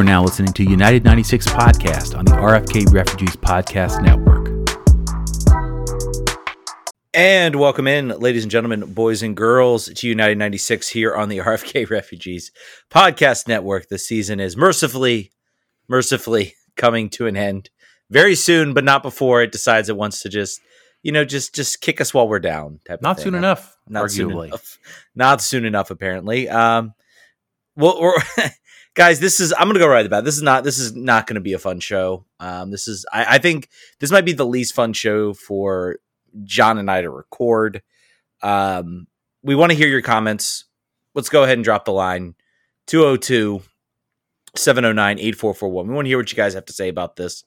are now listening to United 96 Podcast on the RFK Refugees Podcast Network. And welcome in, ladies and gentlemen, boys and girls, to United 96 here on the RFK Refugees Podcast Network. The season is mercifully, mercifully coming to an end very soon, but not before it decides it wants to just, you know, just just kick us while we're down. Not soon enough, not arguably. soon enough. Not soon enough, apparently. Um, well, we're, guys, this is I'm gonna go right about. This is not this is not gonna be a fun show. Um, this is I, I think this might be the least fun show for Jon and I to record. Um, we want to hear your comments. Let's go ahead and drop the line 202 709 8441. We want to hear what you guys have to say about this.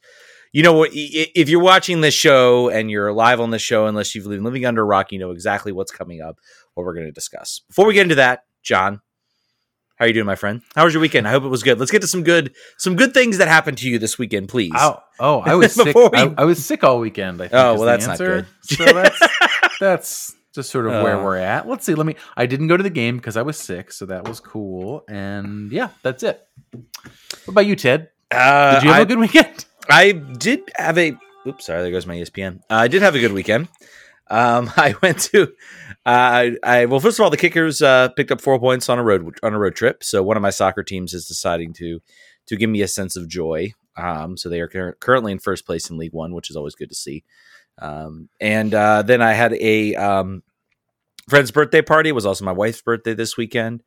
You know what? If you're watching this show and you're live on this show, unless you've been living under a rock, you know exactly what's coming up, what we're going to discuss. Before we get into that, Jon, how are you doing, my friend? How was your weekend? I hope it was good. Let's get to some good some good things that happened to you this weekend, please. Oh, oh, I was sick. We- I, I was sick all weekend. I think Oh, well, that's not good. So that's that's just sort of where Uh. we're at. Let's see. Let me. I didn't go to the game because I was sick, so that was cool. And yeah, that's it. What about you, Ted? Uh, Did you have I- a good weekend? I did have a. Oops, sorry. There goes my ESPN. Uh, I did have a good weekend. Um, I went to. Uh, I well, first of all, the Kickers uh, picked up four points on a road on a road trip. So one of my soccer teams is deciding to to give me a sense of joy. Um, so they are cur- currently in first place in League One, which is always good to see. Um, and uh, then I had a um, friend's birthday party. It was also my wife's birthday this weekend.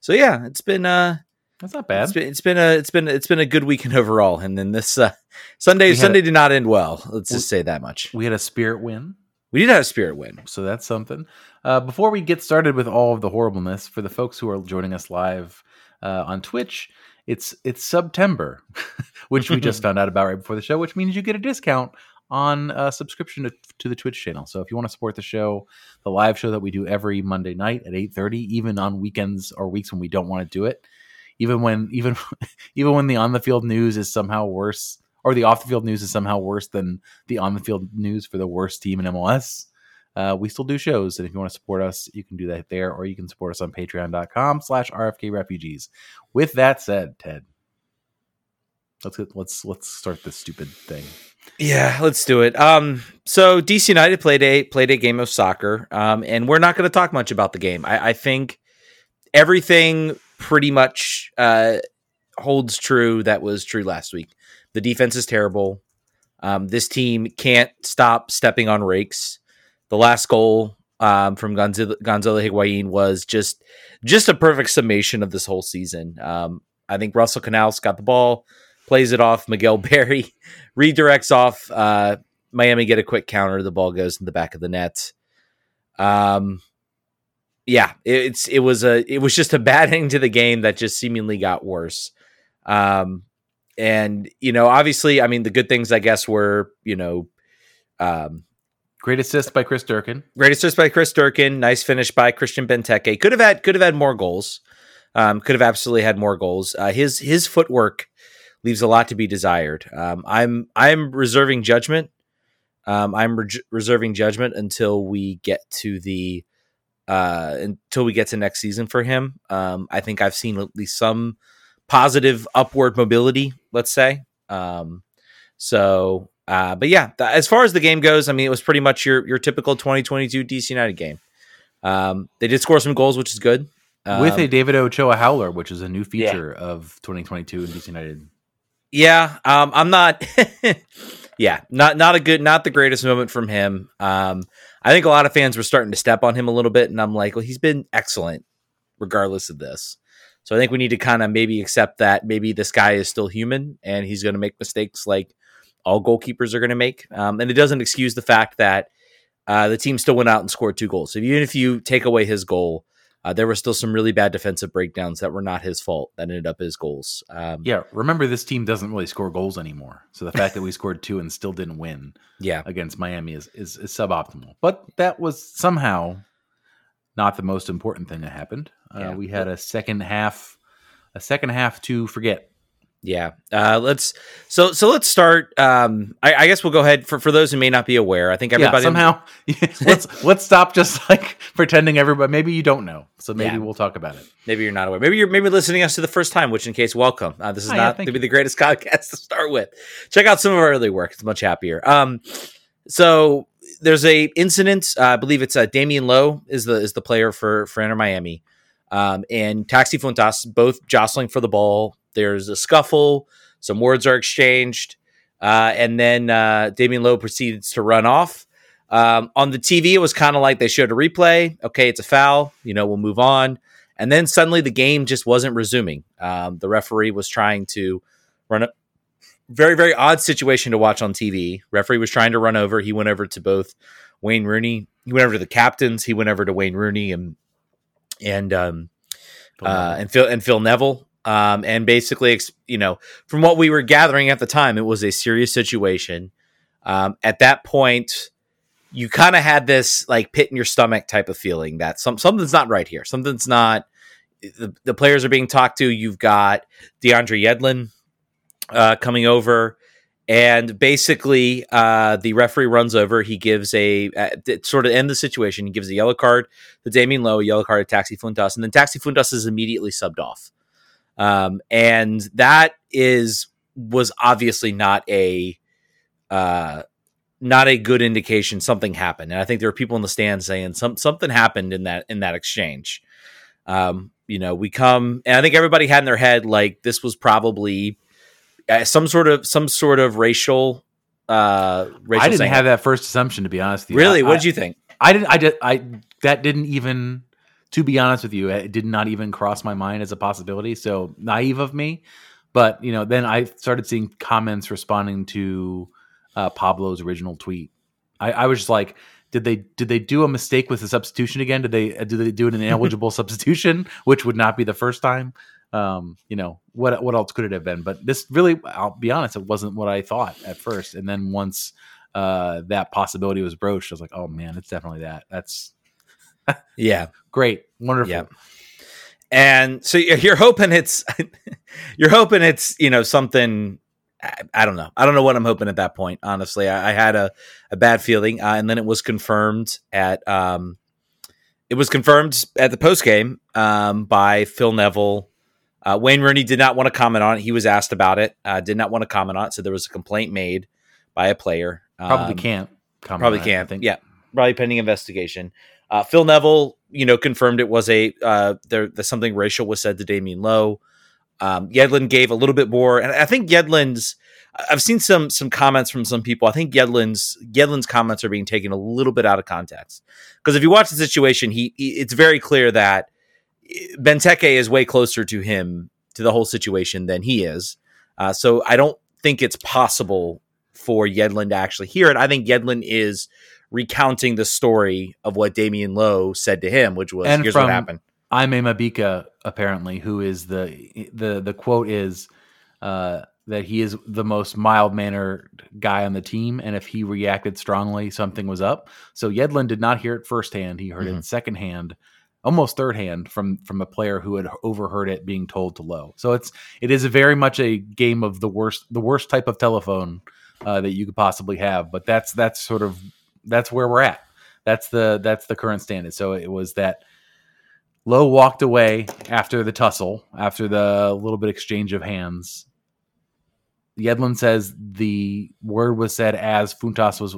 So yeah, it's been uh, That's not bad. it's been it's been a it's been it's been a good weekend overall. And then this uh, Sunday Sunday did not end well. Let's We- just say that much. we had a spirit win. We did have a spirit win. So that's something. Uh, before we get started with all of the horribleness, for the folks who are joining us live uh, on Twitch, it's it's September, which we just found out about right before the show, which means you get a discount on a subscription to, to the Twitch channel. So if you want to support the show, the live show that we do every Monday night at eight thirty, even on weekends or weeks when we don't want to do it, even when even even when the on the field news is somehow worse or the off the field news is somehow worse than the on the field news for the worst team in MLS uh, we still do shows and if you want to support us you can do that there or you can support us on patreon.com slash rfk refugees with that said ted let's get, let's let's start this stupid thing Yeah, let's do it. Um, so DC United played a played a game of soccer, um, and we're not going to talk much about the game. I, I think everything pretty much uh, holds true that was true last week. The defense is terrible. Um, this team can't stop stepping on rakes. The last goal um, from Gonzalo, Gonzalo Higuain was just just a perfect summation of this whole season. Um, I think Russell Canouse got the ball, plays it off. Miguel Berry redirects off. Uh, Miami get a quick counter. The ball goes in the back of the net. Um, yeah, it, it's it was a it was just a bad ending to the game that just seemingly got worse. Um, and you know, obviously, I mean, the good things I guess were you know, um, great assist by chris durkin great assist by Chris Durkin, nice finish by Christian Benteke. Could have had could have had more goals. Um, could have absolutely had more goals. Uh, his his footwork leaves a lot to be desired. Um, I'm I'm reserving judgment. Um, I'm re- reserving judgment until we get to the uh, until we get to next season for him. Um, I think I've seen at least some positive upward mobility. Let's say. Um, so, uh, but yeah, th- as far as the game goes, I mean, it was pretty much your your typical 2022 DC United game. Um, they did score some goals, which is good. with a Um, david ochoa howler which is a new feature of 2022 in dc united Yeah, um, I'm not. yeah, not not a good, not the greatest moment from him. Um, I think a lot of fans were starting to step on him a little bit, and I'm like, well, he's been excellent regardless of this. So I think we need to kind of maybe accept that maybe this guy is still human and he's going to make mistakes like all goalkeepers are going to make. Um, and it doesn't excuse the fact that uh, the team still went out and scored two goals. So even if you take away his goal, uh, there were still some really bad defensive breakdowns that were not his fault that ended up as goals. Um, yeah remember this team doesn't really score goals anymore so the fact that we scored two and still didn't win yeah. against Miami is, is, is suboptimal. But that was somehow not the most important thing that happened. Uh, we had a second half, a second half to forget. Yeah. Uh, let's so so let's start. Um, I, I, guess we'll go ahead for for those who may not be aware. I think everybody yeah, somehow let's let's stop just like pretending everybody. Maybe you don't know, so maybe yeah. we'll talk about it. Maybe you're not aware. Maybe you're maybe listening to us to the first time. Which, in case, welcome. Uh, this is Hi, not yeah, to be the greatest podcast to start with. Check out some of our early work. It's much happier. Um, so there's a incident. Uh, I believe it's uh, Damion Lowe is the is the player for for Inter Miami. Um, and Taxi Fountas both jostling for the ball there's a scuffle, some words are exchanged, uh, and then uh, Damion Lowe proceeds to run off. Um, on the TV, it was kind of like they showed a replay. Okay, it's a foul. You know, we'll move on. And then suddenly the game just wasn't resuming. Um, the referee was trying to run a very, very odd situation to watch on TV. Referee was trying to run over. He went over to both Wayne Rooney. He went over to the captains. He went over to Wayne Rooney and and um, uh, and Phil and Phil Neville. Um, and basically, you know, from what we were gathering at the time, it was a serious situation. Um, at that point, you kind of had this like pit in your stomach type of feeling that some something's not right here. Something's not. The, the players are being talked to. You've got DeAndre Yedlin uh, coming over, and basically, uh, the referee runs over. He gives a uh, sort of end the situation. He gives a yellow card to Damion Lowe, a yellow card to Taxi Fountas, and then Taxi Fountas is immediately subbed off. Um, and that is was obviously not a uh, not a good indication something happened. And I think there were people in the stands saying some something happened in that in that exchange. Um, you know, we come and I think everybody had in their head like this was probably uh, some sort of some sort of racial uh racial I didn't have that first assumption to be honest With you. Really? What did you think? I didn't I did I that didn't even to be honest with you, it did not even cross my mind as a possibility. So naive of me. But you know, then I started seeing comments responding to uh, Pablo's original tweet. I, I was just like, did they did they do a mistake with the substitution again? Did they did they do an ineligible substitution, which would not be the first time? Um, you know what what else could it have been? But this really, I'll be honest, it wasn't what I thought at first. And then once uh, that possibility was broached, I was like, oh man, it's definitely that. That's yeah, great, wonderful. Yeah. And so you're hoping it's you're hoping it's you know something I, don't know I don't know what I'm hoping at that point honestly I, I had a, a bad feeling uh, and then it was confirmed at um it was confirmed at the post game um, by Phil Neville uh, Wayne Rooney did not want to comment on it he was asked about it uh, did not want to comment on it so there was a complaint made by a player probably um, can't probably can't think yeah probably pending investigation uh, Phil Neville, you know, confirmed it was a uh, there. There's something racial was said to Damion Lowe. Um, Yedlin gave a little bit more, and I think Yedlin's. I've seen some some comments from some people. I think Yedlin's Yedlin's comments are being taken a little bit out of context because if you watch the situation, he, he it's very clear that Benteke is way closer to him to the whole situation than he is. Uh, so I don't think it's possible for Yedlin to actually hear it. I think Yedlin is recounting the story of what Damion Lowe said to him, which was and here's what happened. Aimé Mabika, apparently, who is the the the quote is uh, that he is the most mild mannered guy on the team, and if he reacted strongly, something was up. So Yedlin did not hear it firsthand; he heard mm-hmm. it secondhand, almost third hand from from a player who had overheard it being told to Lowe. So it's it is very much a game of the worst the worst type of telephone uh, that you could possibly have. But that's that's sort of that's where we're at. That's the that's the current standard. So it was that Lowe walked away after the tussle, after the little bit exchange of hands. Yedlin says the word was said as Fountas was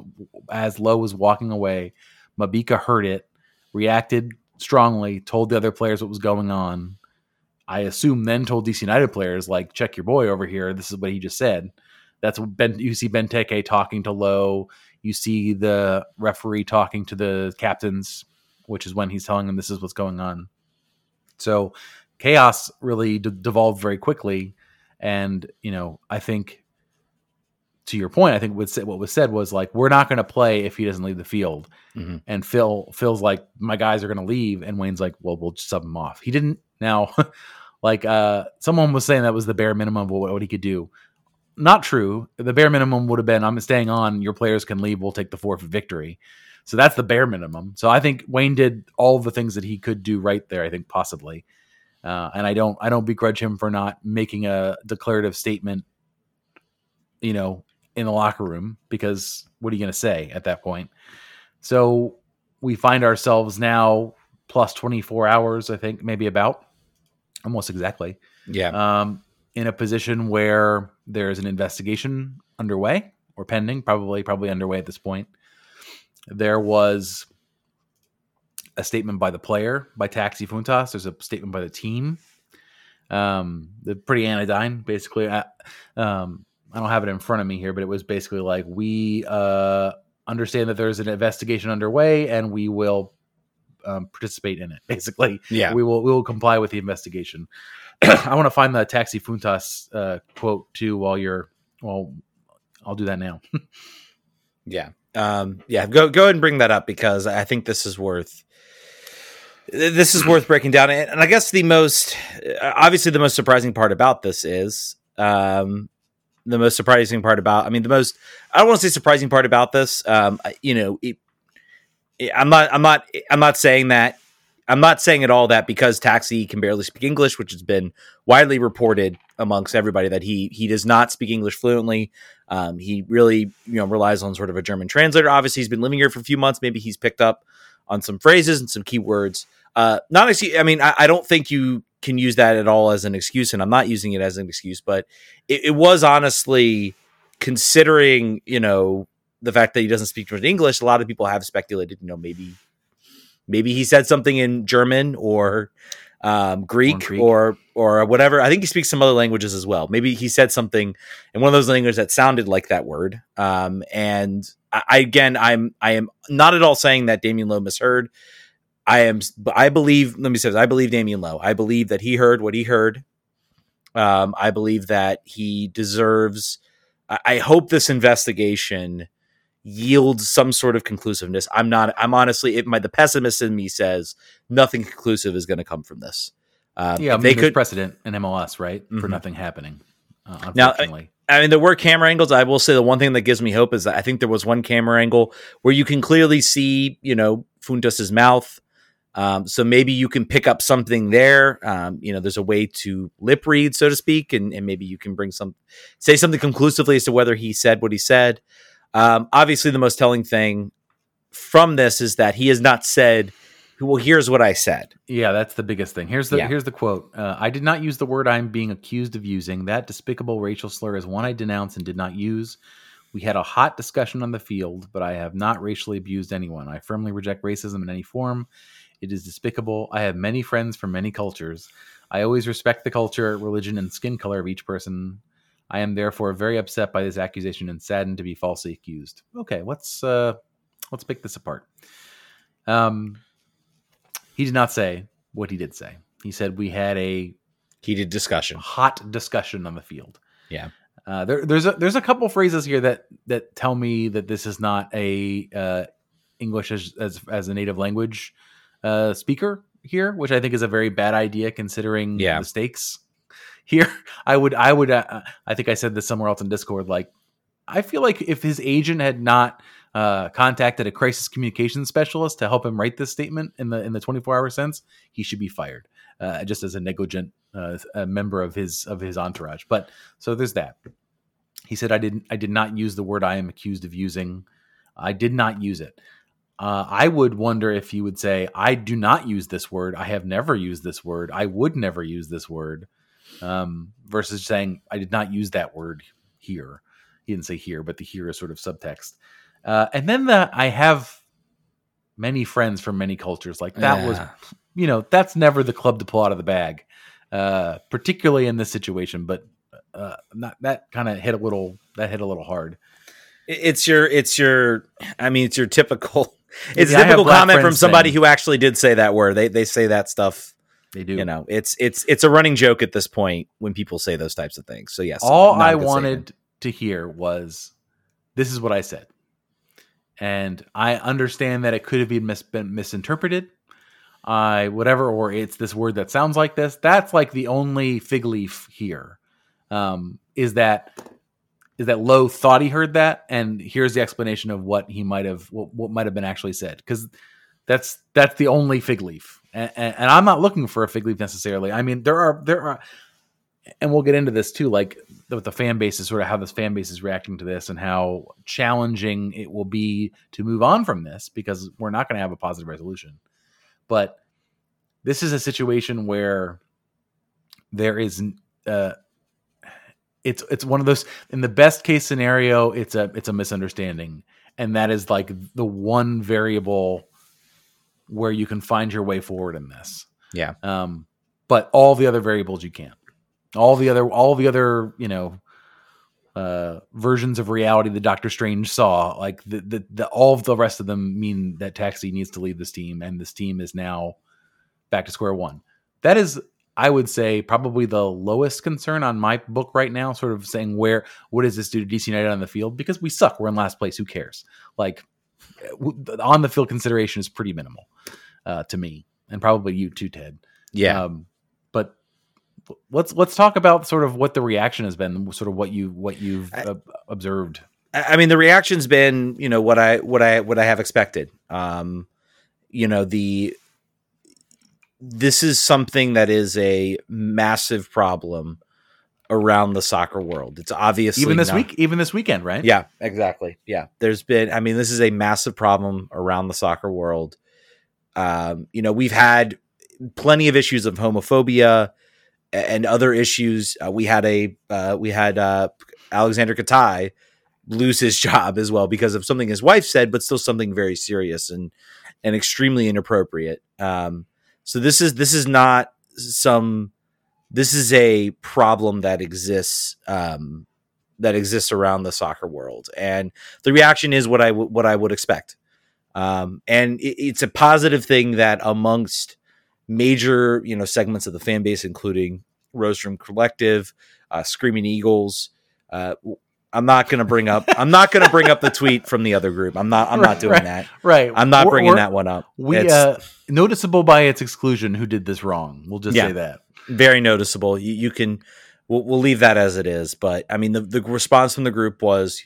as Lowe was walking away. Mabika heard it, reacted strongly, told the other players what was going on. I assume then told DC United players like, check your boy over here. This is what he just said. That's what Ben. You see Benteke talking to Lowe. You see the referee talking to the captains, which is when he's telling them this is what's going on. So chaos really devolved very quickly, and you know I think to your point, I think what was said was like we're not going to play if he doesn't leave the field, mm-hmm. and Phil Phil's like my guys are going to leave, and Wayne's like, well, we'll just sub him off. He didn't now. like uh, someone was saying that was the bare minimum of what, what he could do not true. The bare minimum would have been I'm staying on. Your players can leave. We'll take the forfeit victory. So that's the bare minimum. So I think Wayne did all the things that he could do right there. I think possibly. uh, and I don't I don't begrudge him for not making a declarative statement. You know, in the locker room because what are you going to say at that point? So we find ourselves now plus 24 hours, I think, maybe about almost exactly. Yeah. Um, in a position where there's an investigation underway or pending, probably probably underway at this point. There was a statement by the player by Taxi Fountas. There's a statement by the team. Um, the pretty anodyne, basically. I, um, I don't have it in front of me here, but it was basically like we uh, understand that there's an investigation underway, and we will um, participate in it. Basically, Yeah. we will we will comply with the investigation. I want to find the Taxi Fountas uh, quote too while you're well. I'll do that now. Yeah. Um, yeah. Go go ahead and bring that up because I think this is worth this is worth breaking down. And and I guess the most obviously the most surprising part about this is um, the most surprising part about. I mean, the most I don't want to say surprising part about this. Um, you know, it, I'm not I'm not I'm not saying that. I'm not saying at all that because Taxi can barely speak English, which has been widely reported amongst everybody that he he does not speak English fluently. Um, he really, you know, relies on sort of a German translator. Obviously, he's been living here for a few months. Maybe he's picked up on some phrases and some keywords. Uh, not excuse. I mean, I, I don't think you can use that at all as an excuse, and I'm not using it as an excuse. But it, it was honestly considering, you know, the fact that he doesn't speak fluent English. A lot of people have speculated, you know, maybe maybe he said something in German or um, Greek, Greek. or or whatever. I think he speaks some other languages as well. Maybe he said something in one of those languages that sounded like that word. Um, and I, I again, I'm I am not at all saying that Damion Lowe misheard. I am, I believe. Let me say this: I believe Damion Lowe. I believe that he heard what he heard. Um, I believe that he deserves. I, I hope this investigation yields some sort of conclusiveness. I'm not. I'm honestly, it, my the pessimist in me says nothing conclusive is going to come from this. Um, yeah, I mean, they could precedent in MLS, right, for Mhm. nothing happening. Uh, Now, unfortunately, I mean, there were camera angles. I will say the one thing that gives me hope is that I think there was one camera angle where you can clearly see, you know, Fountas's mouth. Um, so maybe you can pick up something there. Um, you know, there's a way to lip read, so to speak, and, and maybe you can bring some, say something conclusively as to whether he said what he said. Um, obviously, the most telling thing from this is that he has not said, "Well, here's what I said." Yeah, that's the biggest thing. Here's the Yeah. here's the quote. Uh, I did not use the word I'm being accused of using. That despicable racial slur is one I denounce and did not use. We had a hot discussion on the field, but I have not racially abused anyone. I firmly reject racism in any form. It is despicable. I have many friends from many cultures. I always respect the culture, religion, and skin color of each person. I am therefore very upset by this accusation and saddened to be falsely accused. Okay, let's uh, let's pick this apart. Um, he did not say what he did say. He said we had a Heated discussion. hot discussion on the field. Yeah. Uh, there, there's a there's a couple phrases here that that tell me that this is not a uh, English as, as as a native language uh, speaker here, which I think is a very bad idea considering Yeah. the stakes here. I would I would uh, I think I said this somewhere else in Discord. Like I feel like if his agent had not uh, contacted a crisis communications specialist to help him write this statement in the in the 24 hour sense, he should be fired uh, just as a negligent uh, a member of his of his entourage. But so there's that. He said I didn't I did not use the word I am accused of using. I did not use it. Uh, I would wonder if you would say I do not use this word. I have never used this word. I would never use this word. Um, versus saying I did not use that word here. He didn't say here, but the here is sort of subtext. Uh, and then the I have many friends from many cultures. Like that was you know that's never the club to pull out of the bag, uh, particularly in this situation. But uh, not that kind of hit a little that hit a little hard. It's your, it's your, I mean, it's your typical, it's a typical comment from somebody who actually did say that word. They they say that stuff. They do. You know, it's it's it's a running joke at this point when people say those types of things. So yes, All I wanted statement. to hear was, "This is what I said," and I understand that it could have been, mis- been misinterpreted. I whatever, or it's this word that sounds like this. That's like the only fig leaf here. Um, is that is that Lowe thought he heard that, and here's the explanation of what he might have what, what might have been actually said because that's that's the only fig leaf and, and, and I'm not looking for a fig leaf necessarily. I mean, there are there are, and we'll get into this too, like with the fan base is sort of how this fan base is reacting to this and how challenging it will be to move on from this because we're not going to have a positive resolution. But this is a situation where there is uh, it's it's one of those in the best case scenario it's a it's a misunderstanding. And that is like the one variable where you can find your way forward in this. Yeah. um but all the other variables you can't. All the other all the other you know uh versions of reality that doctor strange saw like the, the the all of the rest of them mean that taxi needs to leave this team and this team is now back to square one. That is I would say probably the lowest concern on my book right now, sort of saying where what does this do to DC United on the field? Because we suck. We're in last place. Who cares? Like on the field consideration is pretty minimal uh, to me, and probably you too, Ted. Yeah. Um, but let's let's talk about sort of what the reaction has been, sort of what you what you've I- uh, observed. I I mean, the reaction's been, you know, what I what I what I have expected. Um, you know, the this is something that is a massive problem around the soccer world. It's obviously Even this not- week, even this weekend, right? Yeah, exactly. Yeah, there's been. I mean, this is a massive problem around the soccer world. Um, you know, we've had plenty of issues of homophobia and other issues. Uh, we had a uh, we had uh, Aleksandar Katai lose his job as well because of something his wife said, but still something very serious and and extremely inappropriate. Um, so this is this is not some this is a problem that exists um, that exists around the soccer world, and the reaction is what I w- what I would expect. Um, and it, it's a positive thing that amongst major you know segments of the fan base, including Rostrum Collective, uh, Screaming Eagles. Uh, I'm not going to bring up. I'm not going to bring up the tweet from the other group. I'm not. I'm not doing Right. that. Right. I'm not We're- bringing we're- that one up. We It's uh, noticeable by its exclusion. Who did this wrong? We'll just Yeah. say that. very noticeable. You, you can. We'll, we'll leave that as it is. But I mean, the the response from the group was,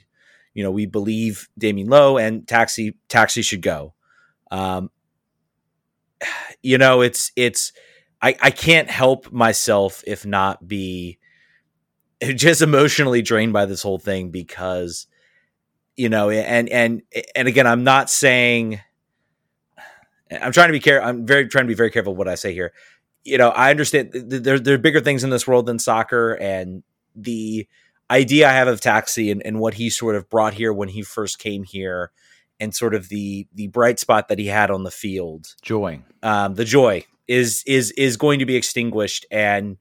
you know, we believe Damion Lowe and Taxi Taxi should go. Um, you know, it's it's. I, I can't help myself if not be just emotionally drained by this whole thing because you know and and and again i'm not saying i'm trying to be careful i'm very trying to be very careful what i say here. You know i understand th- th- there, there are bigger things in this world than soccer and the idea i have of taxi and, and what he sort of brought here when he first came here and sort of the the bright spot that he had on the field. Joy. um, the joy is is is going to be extinguished. And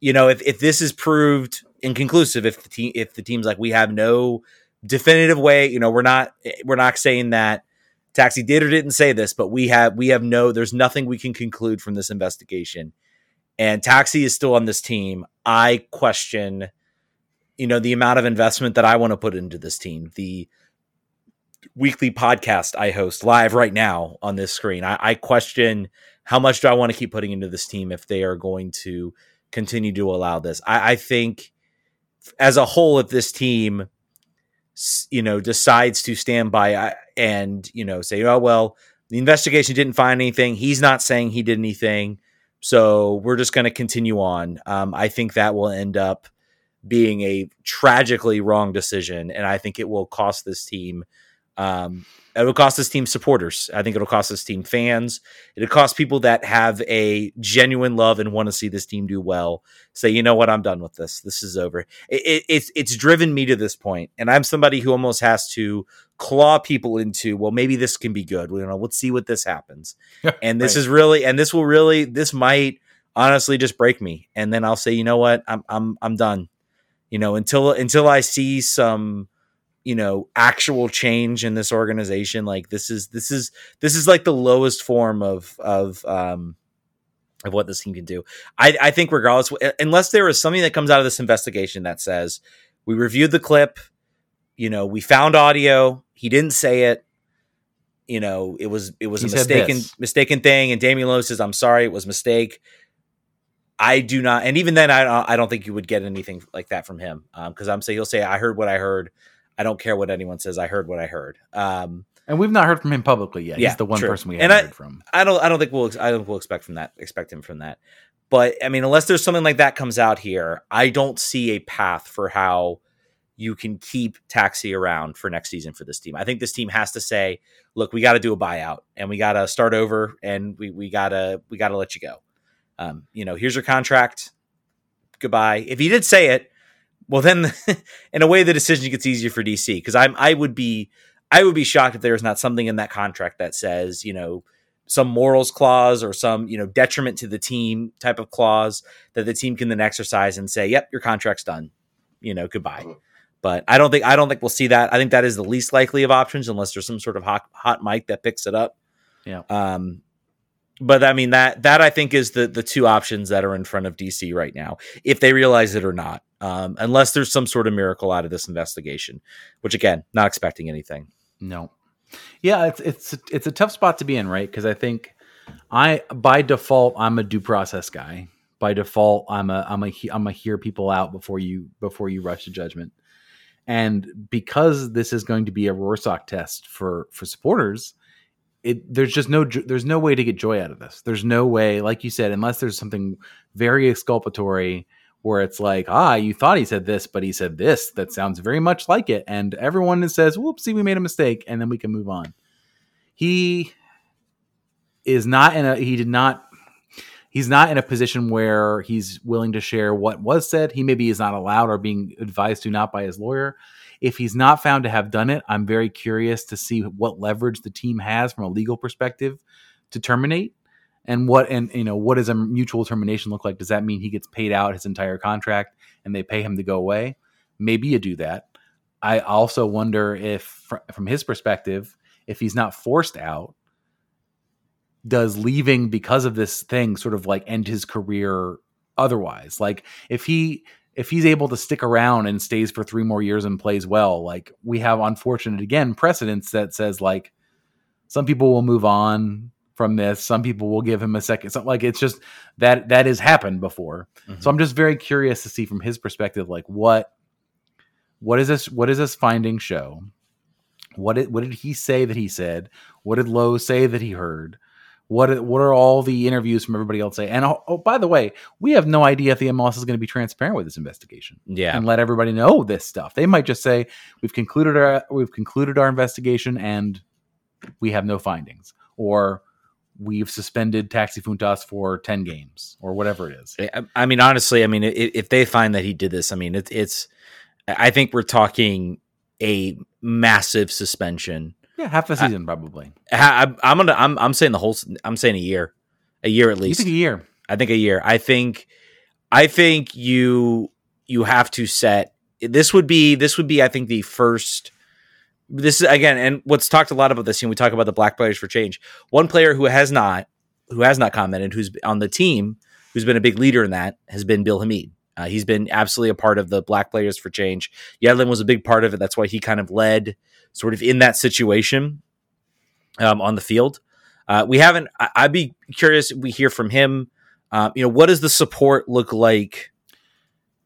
you know if, if this is proved inconclusive if the team if the team's like we have no definitive way you know we're not we're not saying that taxi did or didn't say this but we have we have no there's nothing we can conclude from this investigation. And taxi is still on this team. I question you know the amount of investment that i want to put into this team. The weekly podcast i host live right now on this screen i, I question how much do I want to keep putting into this team if they are going to continue to allow this? I, I think as a whole, if this team, you know, decides to stand by and, you know, say, oh, well, the investigation didn't find anything. He's not saying he did anything. So we're just going to continue on. Um, I think that will end up being a tragically wrong decision. And I think it will cost this team. Um, it will cost this team supporters. I think it'll cost this team fans. It'll cost people that have a genuine love and want to see this team do well. Say, you know what, I'm done with this. This is over. It, it, it's it's driven me to this point, and I'm somebody who almost has to claw people into. Well, maybe this can be good. You know, let's see what this happens. And this Right. is really, and this will really, this might honestly just break me. And then I'll say, you know what, I'm I'm I'm done. You know, until until I see some you know actual change in this organization like this is this is this is like the lowest form of of um of what this team can do i i think regardless unless there is something that comes out of this investigation that says we reviewed the clip you know we found audio he didn't say it you know it was it was He a mistaken this. mistaken thing and Damion Lowe says i'm sorry it was a mistake I do not, and even then, I don't, I don't think you would get anything like that from him because I'm saying he'll say I heard what I heard. I don't care what anyone says. I heard what I heard. Um, and we've not heard from him publicly yet. Yeah, He's the one true. person we haven't I- heard from. I don't I don't think we'll I don't think we'll expect from that expect him from that. But I mean, unless there's something like that comes out here, I don't see a path for how you can keep Taxi around for next season for this team. I think this team has to say, look, we got to do a buyout and we got to start over and we we gotta we gotta let you go. Um, you know, here's your contract. Goodbye. If he did say it, well, then in a way the decision gets easier for DC because I'm I would be I would be shocked if there is not something in that contract that says you know some morals clause or some you know detriment to the team type of clause that the team can then exercise and say, "Yep, your contract's done." You know, goodbye. But I don't think I don't think we'll see that. I think that is the least likely of options unless there's some sort of hot hot mic that picks it up. Yeah. Um, but I mean that that I think is the the two options that are in front of DC right now, if they realize it or not. Um, unless there's some sort of miracle out of this investigation, which again, not expecting anything. No. Yeah, it's it's it's a tough spot to be in, right? Because I think I by default I'm a due process guy. By default, I'm a I'm a I'm a hear people out before you before you rush to judgment. And because this is going to be a Rorschach test for for supporters, it there's just no there's no way to get joy out of this. There's no way, like you said, unless there's something very exculpatory where it's like, ah, you thought he said this, but he said this that sounds very much like it, and everyone says, "Whoopsie, we made a mistake," and then we can move on. He is not in a he did not he's not in a position where he's willing to share what was said. He maybe is not allowed or being advised to not by his lawyer. If he's not found to have done it, I'm very curious to see what leverage the team has from a legal perspective to terminate and what and you know what does a mutual termination look like? Does that mean he gets paid out his entire contract and they pay him to go away? Maybe you do that. I also wonder if fr- from his perspective if he's not forced out does leaving because of this thing sort of like end his career otherwise? Like if he if he's able to stick around and stays for three more years and plays well like we have unfortunate again precedents that says like some people will move on from this some people will give him a second so like it's just that that has happened before so mm-hmm. I'm just very curious to see from his perspective, like what what is this what does this finding show? What did what did he say that he said? What did Lowe say that he heard? What what are all the interviews from everybody else say? And oh, oh, by the way, we have no idea if the MLS is going to be transparent with this investigation yeah, and let everybody know this stuff. They might just say we've concluded our we've concluded our investigation and we have no findings, or we've suspended Taxi Fountas for ten games, or whatever it is. I, I mean, honestly, I mean, if, if they find that he did this, I mean, it's it's. I think we're talking a massive suspension. Yeah, half a season probably. I, I'm- I'm gonna. I'm. I'm saying the whole. I'm saying a year, a year at least. You think a year? I think a year. I think. I think you you have to set. This would be. This would be. I think the first. This is again, and what's talked a lot about this. You know, we talk about the Black Players for Change. One player who has not, who has not commented, who's on the team, who's been a big leader in that, has been Bill Hamid. Uh, he's been absolutely a part of the Black Players for Change. Yedlin was a big part of it. That's why he kind of led, sort of in that situation, um, on the field. Uh, we haven't. I, I'd be curious. We hear from him. Um, you know, what does the support look like?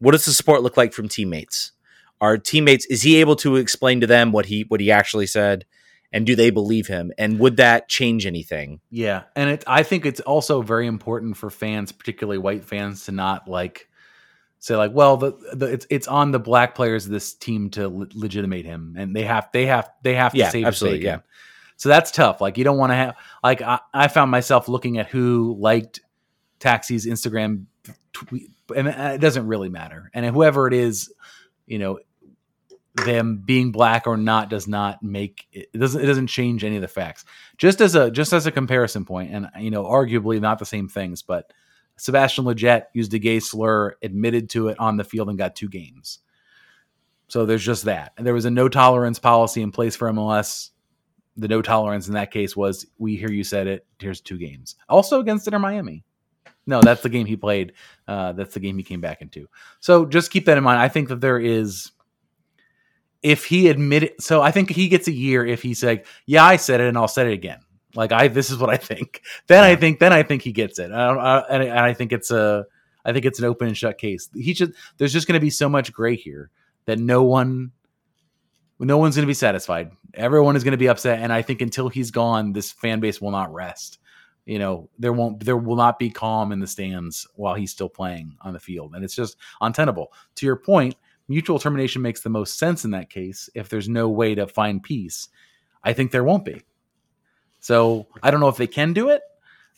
What does the support look like from teammates? Are teammates is he able to explain to them what he what he actually said, and do they believe him? And would that change anything? Yeah, and it. I think it's also very important for fans, particularly white fans, to not like say like, well, the, the it's it's on the black players of this team to le- legitimate him, and they have they have they have to Yeah, save absolutely, bacon. yeah. So that's tough. Like you don't want to have like I, I found myself looking at who liked Taxi's Instagram tweet, and it doesn't really matter. And whoever it is, you know, them being black or not does not make it it doesn't it doesn't change any of the facts. Just as a just as a comparison point, and you know, arguably not the same things, but Sebastian Lletget used a gay slur, admitted to it on the field, and got two games. So there's just that. And there was a no tolerance policy in place for MLS. The no tolerance in that case was we hear you said it. Here's two games. Also against Inter Miami. No, that's the game he played. Uh, that's the game he came back into. So just keep that in mind. I think that there is, if he admitted, so I think he gets a year if he's like, yeah, I said it and I'll say it again. Like I, this is what I think. Then I think, then I think he gets it. I don't, I, and, and I think it's a, I think it's an open and shut case. He should. There's just going to be so much gray here that no one, no one's going to be satisfied. Everyone is going to be upset, and I think until he's gone, this fan base will not rest. You know, there won't, there will not be calm in the stands while he's still playing on the field, and it's just untenable. To your point, mutual termination makes the most sense in that case. If there's no way to find peace, I think there won't be. So I don't know if they can do it,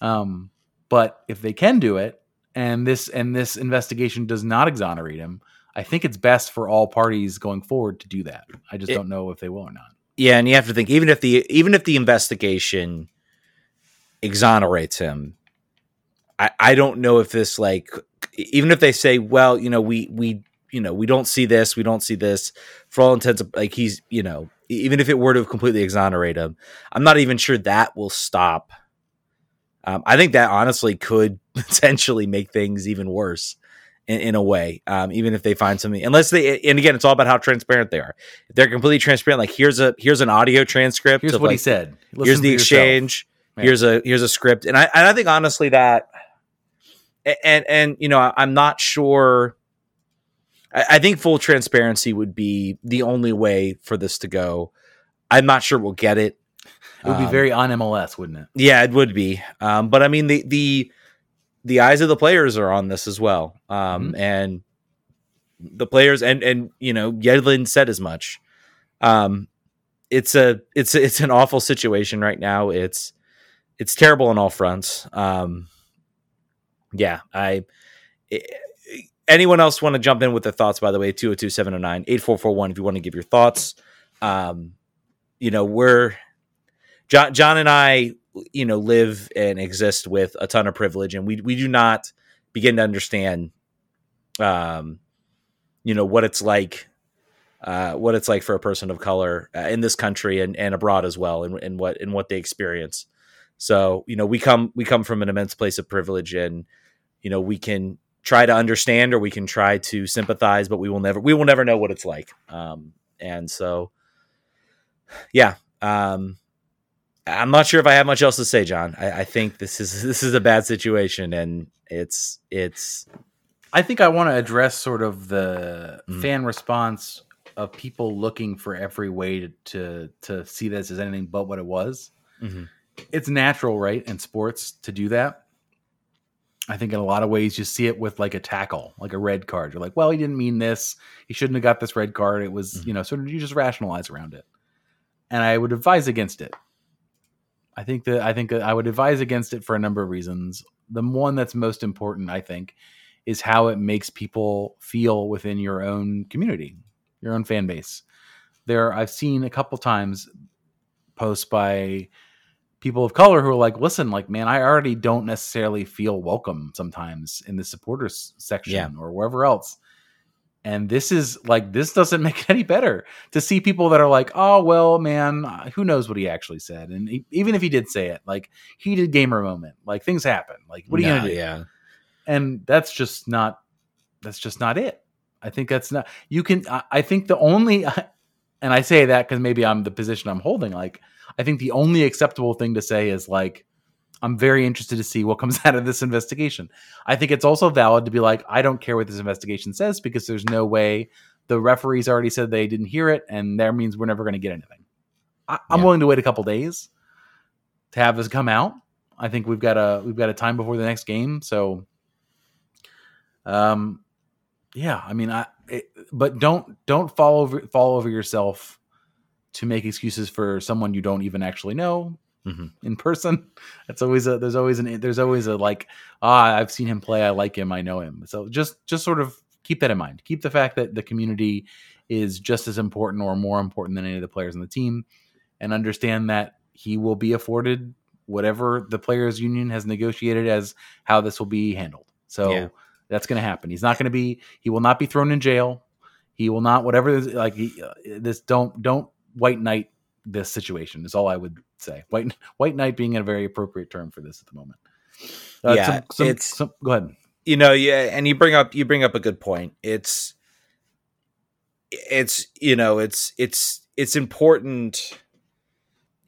um, but if they can do it, and this and this investigation does not exonerate him, I think it's best for all parties going forward to do that. I just it, don't know if they will or not. Yeah, and you have to think even if the even if the investigation exonerates him, I I don't know if this like even if they say, well, you know, we we you know we don't see this, we don't see this for all intents like he's you know even if it were to completely exonerate him, I'm not even sure that will stop. Um, I think that honestly could potentially make things even worse in, in a way, um, even if they find something. Unless they, and again, it's all about how transparent they are. If they're completely transparent, like here's a here's an audio transcript. Here's of, what like, he said. Listen here's the exchange. Here's a here's a script, and I and I think honestly that, and and you know I'm not sure. I, I think full transparency would be the only way for this to go. I'm not sure we'll get it. It would be um, very on MLS, wouldn't it? Yeah, it would be. Um, but I mean, the the the eyes of the players are on this as well. Um, mm-hmm. and the players and and you know Yedlin said as much. Um, it's a it's it's an awful situation right now. It's it's terrible on all fronts. Um, yeah, I. It, anyone else want to jump in with their thoughts? By the way, 202-709-8441 if you want to give your thoughts. Um, you know, we're Jon Jon and I you know live and exist with a ton of privilege and we we do not begin to understand um you know what it's like uh, what it's like for a person of color uh, in this country and, and abroad as well and, and what and what they experience so you know we come we come from an immense place of privilege and you know we can try to understand or we can try to sympathize but we will never we will never know what it's like um, and so yeah um, I'm not sure if I have much else to say, Jon. I, I think this is this is a bad situation, and it's it's. I think I want to address sort of the mm. fan response of people looking for every way to, to, to see this as anything but what it was. Mm-hmm. It's natural, right, in sports to do that. I think in a lot of ways you see it with like a tackle, like a red card. You're like, well, he didn't mean this. He shouldn't have got this red card. It was, mm-hmm. you know, sort of you just rationalize around it. And I would advise against it I think that I think that I would advise against it for a number of reasons. The one that's most important, I think, is how it makes people feel within your own community, your own fan base. There, I've seen a couple times posts by people of color who are like, "Listen, like, man, I already don't necessarily feel welcome sometimes in the supporters section yeah. or wherever else." And this is like this doesn't make it any better to see people that are like, oh well, man, uh, who knows what he actually said? And he, even if he did say it, like heated gamer moment, like things happen. Like what are you gonna do? Yeah, and that's just not that's just not it. I think that's not you can. I, I think the only, and I say that because maybe I'm the position I'm holding. Like I think the only acceptable thing to say is like, I'm very interested to see what comes out of this investigation. I think it's also valid to be like, I don't care what this investigation says because there's no way the referees already said they didn't hear it, and that means we're never going to get anything. I, am willing to wait a couple days to have this come out. I think we've got a we've got a time before the next game, so um, yeah. I mean, I it, but don't don't fall over fall over yourself to make excuses for someone you don't even actually know mm-hmm. in person. It's always a there's always an there's always a like ah I've seen him play I like him I know him. So just just sort of keep that in mind. Keep the fact that the community is just as important or more important than any of the players on the team, and understand that he will be afforded whatever the players union has negotiated as how this will be handled. So yeah. that's going to happen. He's not going to be he will not be thrown in jail. He will not whatever like he, uh, this don't don't white knight this situation is all I would say. White white knight being a very appropriate term for this at the moment. Uh, yeah, some, some, it's some, go ahead. You know, yeah, and you bring up you bring up a good point. It's it's you know it's it's it's important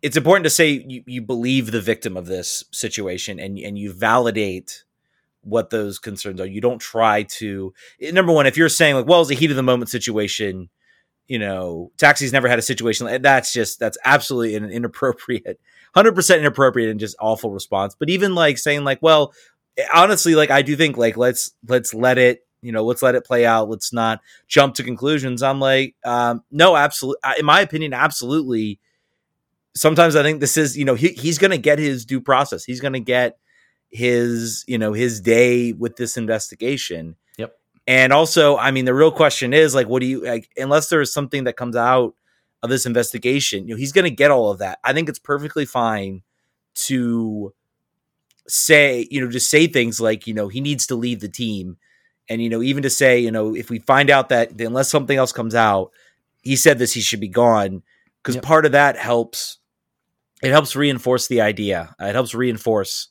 it's important to say you, you believe the victim of this situation and and you validate what those concerns are. You don't try to number one, if you're saying like, well, it's a heat of the moment situation, you know, taxi's never had a situation like that's just that's absolutely an inappropriate, hundred percent inappropriate and just awful response. But even like saying like, well, honestly, like I do think like let's let's let it, you know, let's let it play out. Let's not jump to conclusions. I'm like, um, no, absolutely. In my opinion, absolutely. Sometimes I think this is, you know, he, he's going to get his due process. He's going to get his, you know, his day with this investigation. And also, I mean, the real question is like, what do you like? Unless there is something that comes out of this investigation, you know, he's going to get all of that. I think it's perfectly fine to say, you know, just say things like, you know, he needs to leave the team. And, you know, even to say, you know, if we find out that unless something else comes out, he said this, he should be gone. Because yep. part of that helps, it helps reinforce the idea. it helps reinforce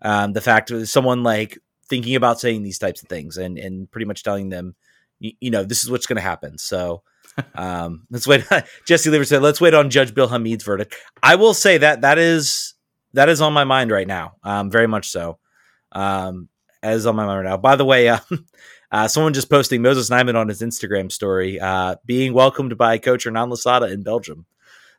um, the fact that someone like thinking about saying these types of things and, and pretty much telling them, you, you know, this is what's going to happen. So, um, let's wait. Jesse Lever said, "Let's wait on Judge Bill Hamid's verdict." I will say that that is that is on my mind right now. Um, very much so. Um, as on my mind right now. By the way, uh, uh, someone just posting Moses Nyeman on his Instagram story, uh, being welcomed by coach Hernan Losada in Belgium.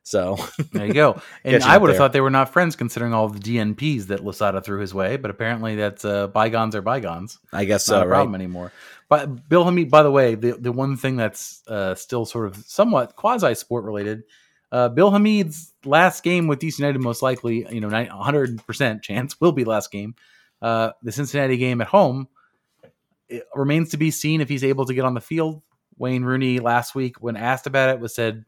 So there you go. And I would have thought they were not friends considering all the DNPs that Losada threw his way, but apparently that's uh, bygones are bygones. I guess not so. a problem right? anymore. But Bill Hamid, by the way, the, the one thing that's uh, still sort of somewhat quasi sport related uh, Bill Hamid's last game with DC United, most likely, you know, 100% chance will be last game. Uh, the Cincinnati game at home it remains to be seen if he's able to get on the field. Wayne Rooney last week, when asked about it, was said,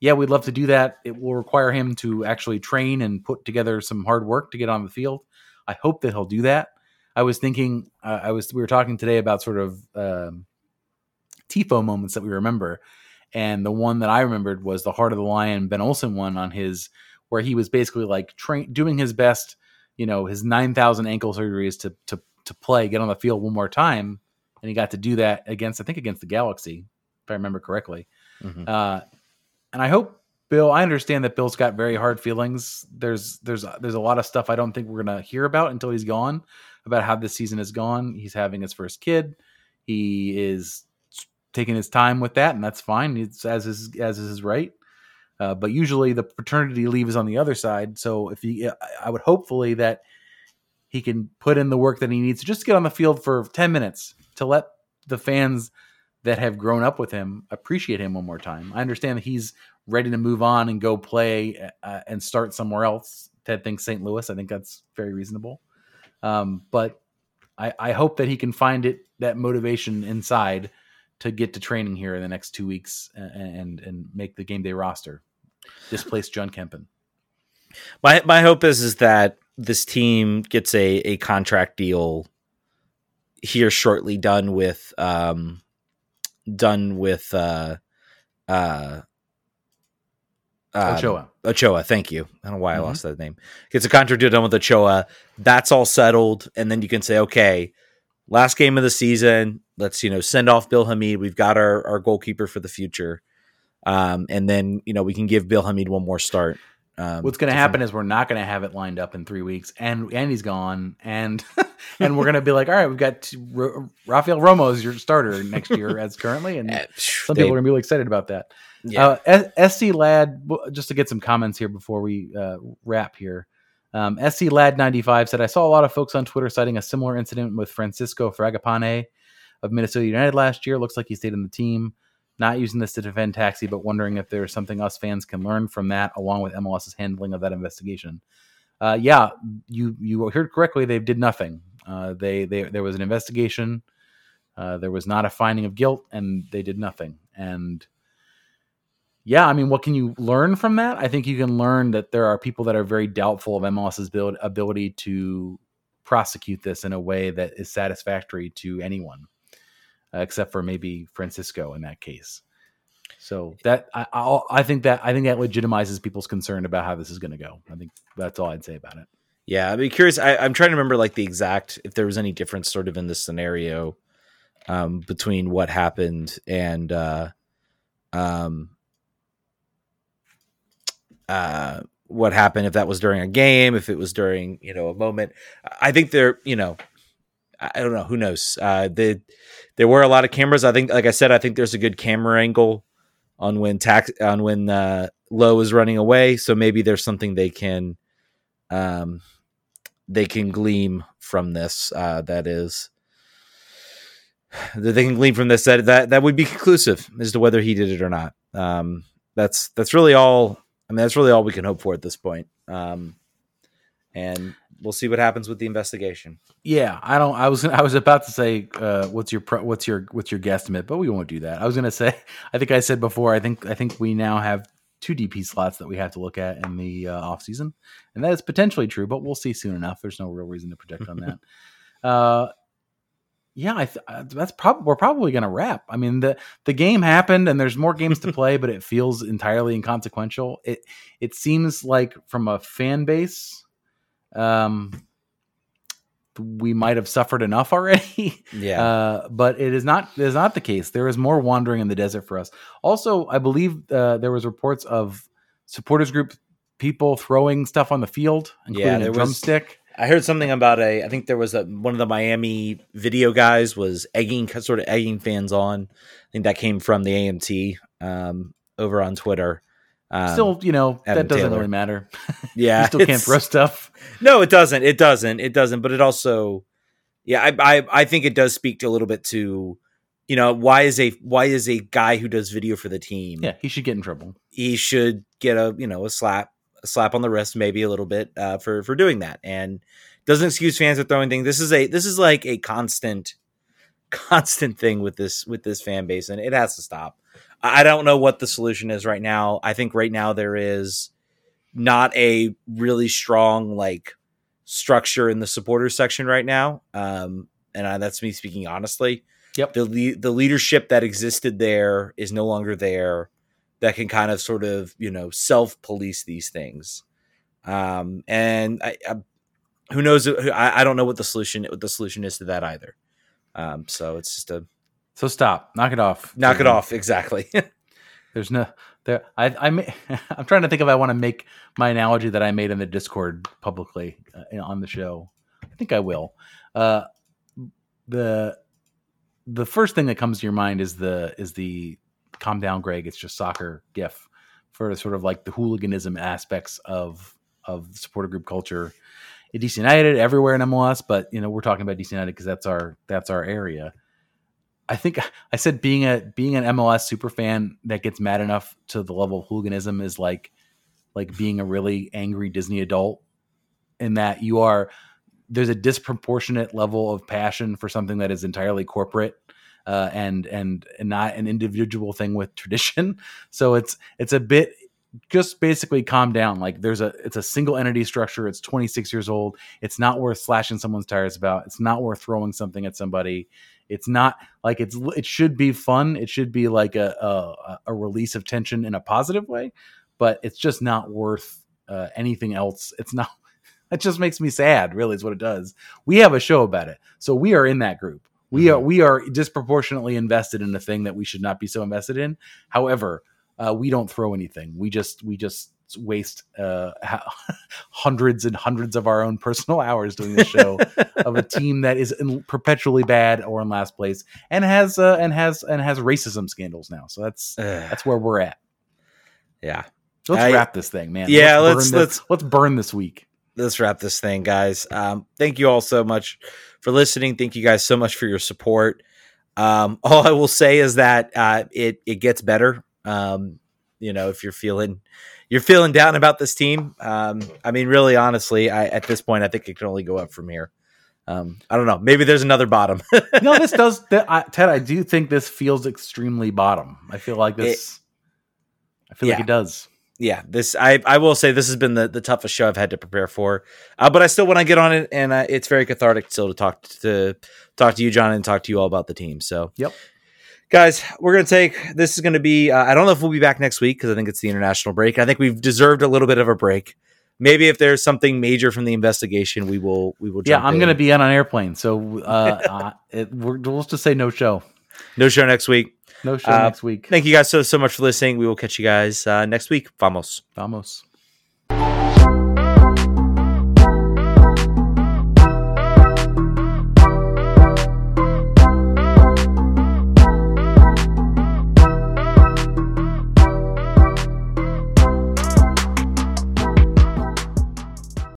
"Yeah, we'd love to do that. It will require him to actually train and put together some hard work to get on the field. I hope that he'll do that." I was thinking, uh, I was we were talking today about sort of um, tifo moments that we remember, and the one that I remembered was the Heart of the Lion Ben Olsen one on his, where he was basically like train doing his best, you know, his nine thousand ankle surgeries to to to play, get on the field one more time, and he got to do that against I think against the Galaxy, if I remember correctly. Mm-hmm. Uh, and I hope Bill, I understand that Bill's got very hard feelings. There's there's there's a lot of stuff I don't think we're gonna hear about until he's gone about how this season has gone. He's having his first kid. He is taking his time with that, and that's fine. It's as is as is his right. Uh, but usually the paternity leave is on the other side. So if he, I would hopefully that he can put in the work that he needs to just get on the field for 10 minutes to let the fans that have grown up with him appreciate him one more time. I understand that he's ready to move on and go play uh, and start somewhere else. Ted thinks St. Louis. I think that's very reasonable. Um, but I, I hope that he can find it that motivation inside to get to training here in the next two weeks and and make the game day roster. Displace Jon Kempin. My my hope is is that this team gets a a contract deal here shortly done with um done with uh uh um, Ochoa. Ochoa, thank you. I don't know why mm-hmm. I lost that name. Gets a contract deal done with Ochoa. That's all settled, and then you can say, okay, last game of the season. Let's you know send off Bill Hamid. We've got our our goalkeeper for the future, um, and then you know we can give Bill Hamid one more start. Um, What's going to happen is we're not going to have it lined up in three weeks, and and he's gone, and and we're going to be like, all right, we've got two, Rafael Romo is your starter next year as currently, and eh, some they, people are going to be really excited about that. Yeah. Uh, SC Lad, just to get some comments here before we uh, wrap here. Um, SC Lad 95 said, I saw a lot of folks on Twitter citing a similar incident with Francisco Fragapane of Minnesota United last year. Looks like he stayed in the team. Not using this to defend Taxi, but wondering if there's something us fans can learn from that, along with MLS's handling of that investigation. Uh, yeah, you you heard correctly. They did nothing. Uh, they, they there was an investigation. Uh, there was not a finding of guilt, and they did nothing. And yeah, I mean, what can you learn from that? I think you can learn that there are people that are very doubtful of MLS's ability to prosecute this in a way that is satisfactory to anyone, uh, except for maybe Francisco in that case. So that I, I'll, I think that I think that legitimizes people's concern about how this is going to go. I think that's all I'd say about it. Yeah, I'd be curious. I, am trying to remember like the exact if there was any difference sort of in this scenario um, between what happened and uh, um, uh, what happened if that was during a game, if it was during you know a moment. I think there, you know, I don't know. Who knows? Uh, the, there were a lot of cameras. I think, like I said, I think there's a good camera angle on when tax on when uh, Lowe is running away. So maybe there's something they can um, they can glean from this. Uh, that is that they can glean from this that that that would be conclusive as to whether he did it or not. Um, that's that's really all. I mean, that's really all we can hope for at this point. Um, and we'll see what happens with the investigation. Yeah, I don't. I was I was about to say, uh, what's your pro, what's your what's your guesstimate, but we won't do that. I was going to say, I think I said before. I think I think we now have two DP slots that we have to look at in the uh, off season, and that is potentially true, but we'll see soon enough. There's no real reason to project on that. Uh, yeah, I th- uh, that's probably we're probably going to wrap. I mean the the game happened, and there's more games to play, but it feels entirely inconsequential. It it seems like from a fan base, um, we might have suffered enough already. Yeah, uh, but it is not it is not the case. There is more wandering in the desert for us. Also, I believe uh, there was reports of supporters group people throwing stuff on the field, including Yeah, a there was- drumstick. I heard something about a. I think there was a one of the Miami video guys was egging, sort of egging fans on. I think that came from the AMT um, over on Twitter. Um, Still, you know that doesn't Taylor. really matter. yeah, you still can't throw stuff. No, it doesn't. It doesn't. It doesn't. But it also, yeah, I, I, I think it does speak to a little bit to, you know, why is a why is a guy who does video for the team? Yeah, he should get in trouble. he should get a you know a slap a slap on the wrist maybe a little bit uh, for for doing that and doesn't excuse fans for throwing things this is a this is like a constant constant thing with this with this fan base and it has to stop i don't know what the solution is right now. I think right now there is not a really strong like structure in the supporters section right now. Um and I, that's me speaking honestly. Yep. the le- the leadership that existed there is no longer there that can kind of sort of you know self police these things. Um and I, I who knows I, I don't know what the solution what the solution is to that either. Um so it's just a So stop, knock it off, knock it off exactly There's no there. I I I'm trying to think if I want to make my analogy that I made in the Discord publicly uh, on the show. I think I will. Uh, the the first thing that comes to your mind is the is the calm down, Greg. It's just soccer gif for sort of like the hooliganism aspects of of supporter group culture at DC United everywhere in MLS. But you know we're talking about DC United because that's our that's our area. I think I said being a being an MLS super fan that gets mad enough to the level of hooliganism is like like being a really angry Disney adult in that you are there's a disproportionate level of passion for something that is entirely corporate uh, and and and not an individual thing with tradition. So it's it's a bit just basically calm down. Like there's a it's a single entity structure. It's 26 years old. It's not worth slashing someone's tires about. It's not worth throwing something at somebody. It's not like it's it should be fun. It should be like a a, a release of tension in a positive way, but it's just not worth uh, anything else. It's not. It just makes me sad. Really, is what it does. We have a show about it, so we are in that group. We are we are disproportionately invested in a thing that we should not be so invested in. However, uh, we don't throw anything. We just we just waste uh, hundreds and hundreds of our own personal hours doing this show of a team that is in perpetually bad or in last place and has uh, and has and has racism scandals now. So that's that's where we're at. yeah So let's I- wrap this thing, man. Yeah, burn let's- this- let's- let's burn this week. let's wrap this thing, guys. Um, thank you all so much for listening. Thank you guys so much for your support. Um, all I will say is that uh, it it gets better. Um, you know, if you're feeling you're feeling down about this team, um, I mean, really, honestly, I, at this point, I think it can only go up from here. Um, I don't know. Maybe there's another bottom. no, this does, th- I, Ted. I do think this feels extremely bottom. I feel like this. I feel like it does. yeah, this I I will say this has been the, the toughest show I've had to prepare for, uh, but I still want to get on it, and uh, it's very cathartic still to talk to talk to you, Jon, and talk to you all about the team. So, Yep. Guys, we're gonna take this is gonna be. Uh, I don't know if we'll be back next week because I think it's the international break. I think we've deserved a little bit of a break. Maybe if there's something major from the investigation, we will we will. Yeah, I'm going to be on an airplane, so uh, uh, it, we're, we'll just say no show. no show next week. No show Uh, next week. Thank you guys so so much for listening. We will catch you guys uh, next week. Vamos. Vamos.